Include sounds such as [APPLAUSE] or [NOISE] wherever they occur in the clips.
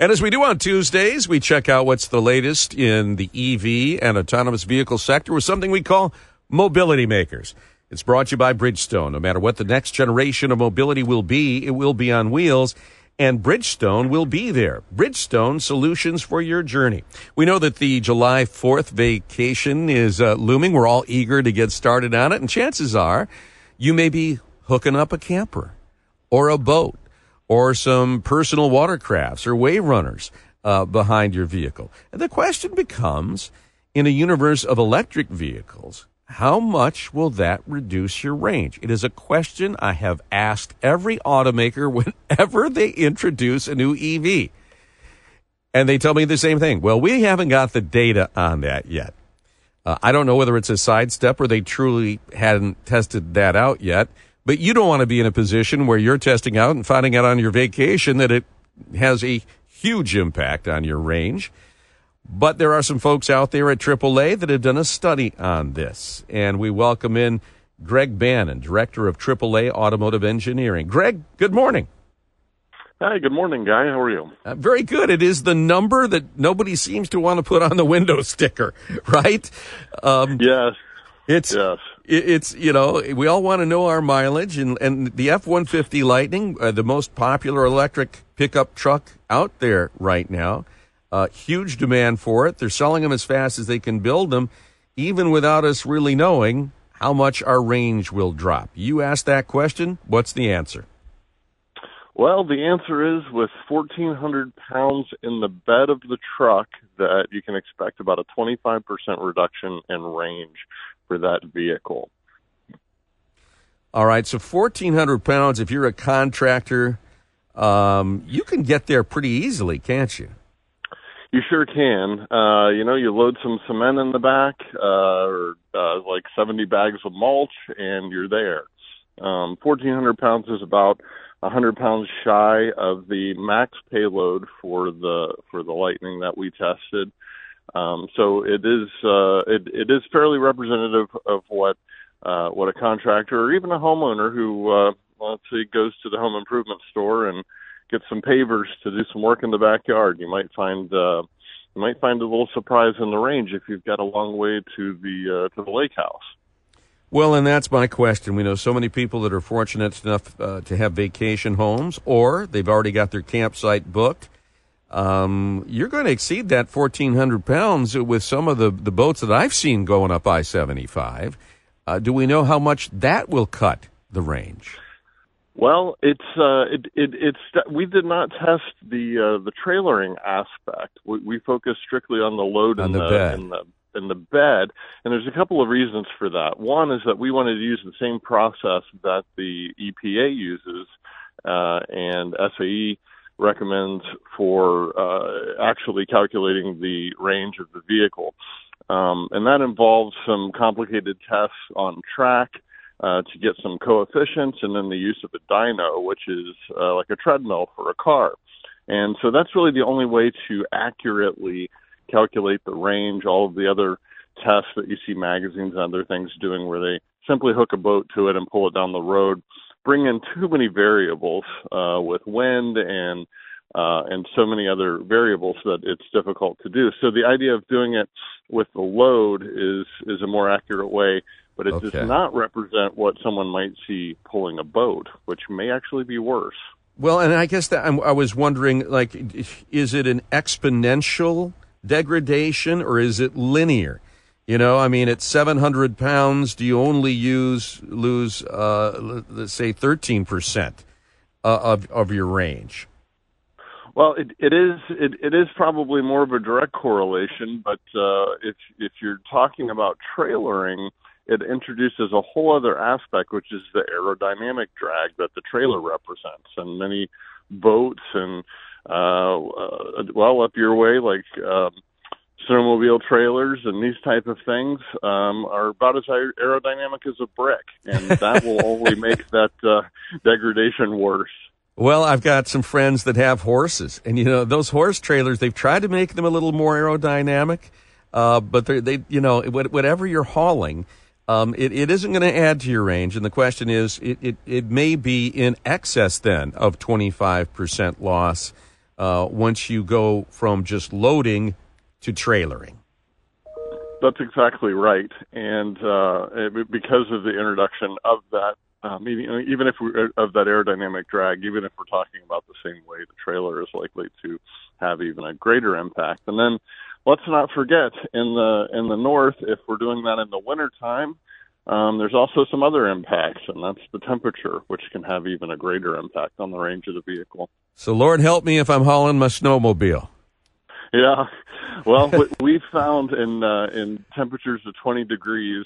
And as we do on Tuesdays, we check out what's the latest in the EV and autonomous vehicle sector with something we call Mobility Makers. It's brought to you by Bridgestone. No matter what the next generation of mobility will be, it will be on wheels and Bridgestone will be there. Bridgestone solutions for your journey. We know that the July 4th vacation is uh, looming. We're all eager to get started on it. And chances are you may be hooking up a camper or a boat or some personal watercrafts or wave runners uh, behind your vehicle. And the question becomes in a universe of electric vehicles, how much will that reduce your range? It is a question I have asked every automaker [LAUGHS] whenever they introduce a new EV. And they tell me the same thing. Well, we haven't got the data on that yet. Uh, I don't know whether it's a sidestep or they truly hadn't tested that out yet. But you don't want to be in a position where you're testing out and finding out on your vacation that it has a huge impact on your range. But there are some folks out there at AAA that have done a study on this. And we welcome in Greg Brannon, Director of AAA Automotive Engineering. Greg, good morning. Hi, good morning, Guy. How are you? Uh, very good. It is the number that nobody seems to want to put on the window [LAUGHS] sticker, right? Um, yes. It's yes it's you know we all want to know our mileage and and the F150 Lightning uh, the most popular electric pickup truck out there right now. Uh, huge demand for it. They're selling them as fast as they can build them even without us really knowing how much our range will drop. You asked that question what's the answer? Well the answer is with 1400 pounds in the bed of the truck that you can expect about a 25% reduction in range for that vehicle. All right, so 1,400 pounds, if you're a contractor, um, you can get there pretty easily, can't you? You sure can. Uh, you know, you load some cement in the back, uh, or uh, like 70 bags of mulch, and you're there. Um, 1,400 pounds is about 100 pounds shy of the max payload for the for the Lightning that we tested. Um, so it is uh, it, it is fairly representative of what uh, what a contractor or even a homeowner who uh, let's say goes to the home improvement store and gets some pavers to do some work in the backyard. You might find uh, you might find a little surprise in the range if you've got a long way to the uh, to the lake house. Well, and that's my question. We know so many people that are fortunate enough uh, to have vacation homes, or they've already got their campsite booked um, you're going to exceed that 1,400 pounds with some of the, the boats that I've seen going up I 75. Uh, do we know how much that will cut the range? Well, it's uh, it, it, it's we did not test the uh, the trailering aspect. We, we focused strictly on the load on in the, the, the in the bed, and there's a couple of reasons for that. One is that we wanted to use the same process that the EPA uses uh, and SAE recommends for uh, actually calculating the range of the vehicle. Um, and that involves some complicated tests on track uh, to get some coefficients and then the use of a dyno, which is uh, like a treadmill for a car. And so that's really the only way to accurately calculate the range. All of the other tests that you see magazines and other things doing where they simply hook a boat to it and pull it down the road bring in too many variables uh, with wind and uh, and so many other variables that it's difficult to do. So the idea of doing it with the load is is a more accurate way, but it okay. does not represent what someone might see pulling a boat, which may actually be worse. Well, and I guess that I'm, I was wondering, like, is it an exponential degradation or is it linear? You know, I mean, at 700 pounds, do you only use lose, uh, let's say, 13 percent uh, of of your range? Well, it, it is it, it is probably more of a direct correlation, but uh, if if you're talking about trailering, it introduces a whole other aspect, which is the aerodynamic drag that the trailer represents, and many boats and uh, uh, well up your way, like um, snowmobile trailers and these type of things um, are about as aerodynamic as a brick, and [LAUGHS] that will only make that uh, degradation worse. Well, I've got some friends that have horses, and you know those horse trailers. They've tried to make them a little more aerodynamic, uh, but they, you know, whatever you're hauling, um, it, it isn't going to add to your range. And the question is, it, it, it may be in excess then of 25% loss uh, once you go from just loading to trailering. That's exactly right, and uh, it, because of the introduction of that, um, even, even if we of that aerodynamic drag, even if we're talking about the same way, the trailer is likely to have even a greater impact. And then let's not forget in the in the north, if we're doing that in the wintertime, um, there's also some other impacts, and that's the temperature, which can have even a greater impact on the range of the vehicle. So, Lord help me if I'm hauling my snowmobile. Yeah, well, [LAUGHS] we found in uh, in temperatures of 20 degrees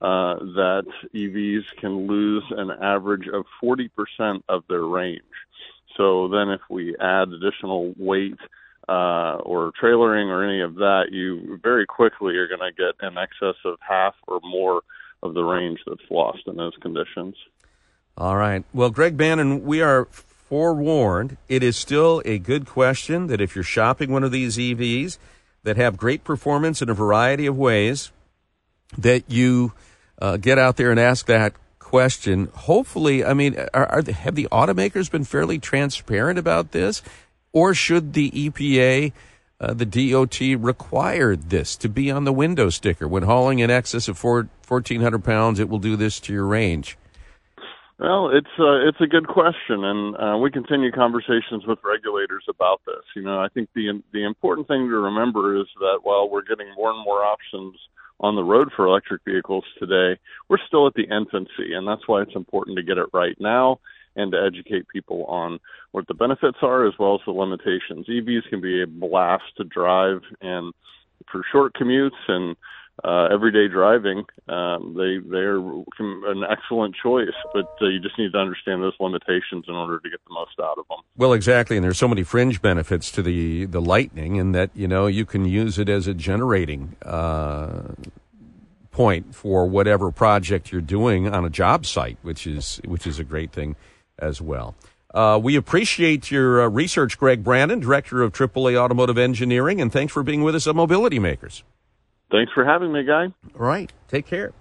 uh, that EVs can lose an average of 40% of their range. So then, if we add additional weight uh, or trailering or any of that, you very quickly are going to get in excess of half or more of the range that's lost in those conditions. All right. Well, Greg Brannon, we are forewarned. It is still a good question that if you're shopping one of these EVs that have great performance in a variety of ways, that you uh, get out there and ask that question. Hopefully, I mean, are, are the, have the automakers been fairly transparent about this, or should the EPA, uh, the DOT, require this to be on the window sticker when hauling in excess of four, 1,400 pounds? It will do this to your range. Well, it's uh, it's a good question, and uh, we continue conversations with regulators about this. You know, I think the the important thing to remember is that while we're getting more and more options on the road for electric vehicles today, we're still at the infancy, and that's why it's important to get it right now and to educate people on what the benefits are as well as the limitations. EVs can be a blast to drive, and for short commutes and uh, everyday driving, um, they they're an excellent choice, but uh, you just need to understand those limitations in order to get the most out of them. Well, exactly, and there's so many fringe benefits to the the Lightning, in that you know you can use it as a generating uh, point for whatever project you're doing on a job site, which is which is a great thing as well. Uh, we appreciate your uh, research, Greg Brannon, Director of AAA Automotive Engineering, and thanks for being with us at Mobility Makers. Thanks for having me, Guy. All right. Take care.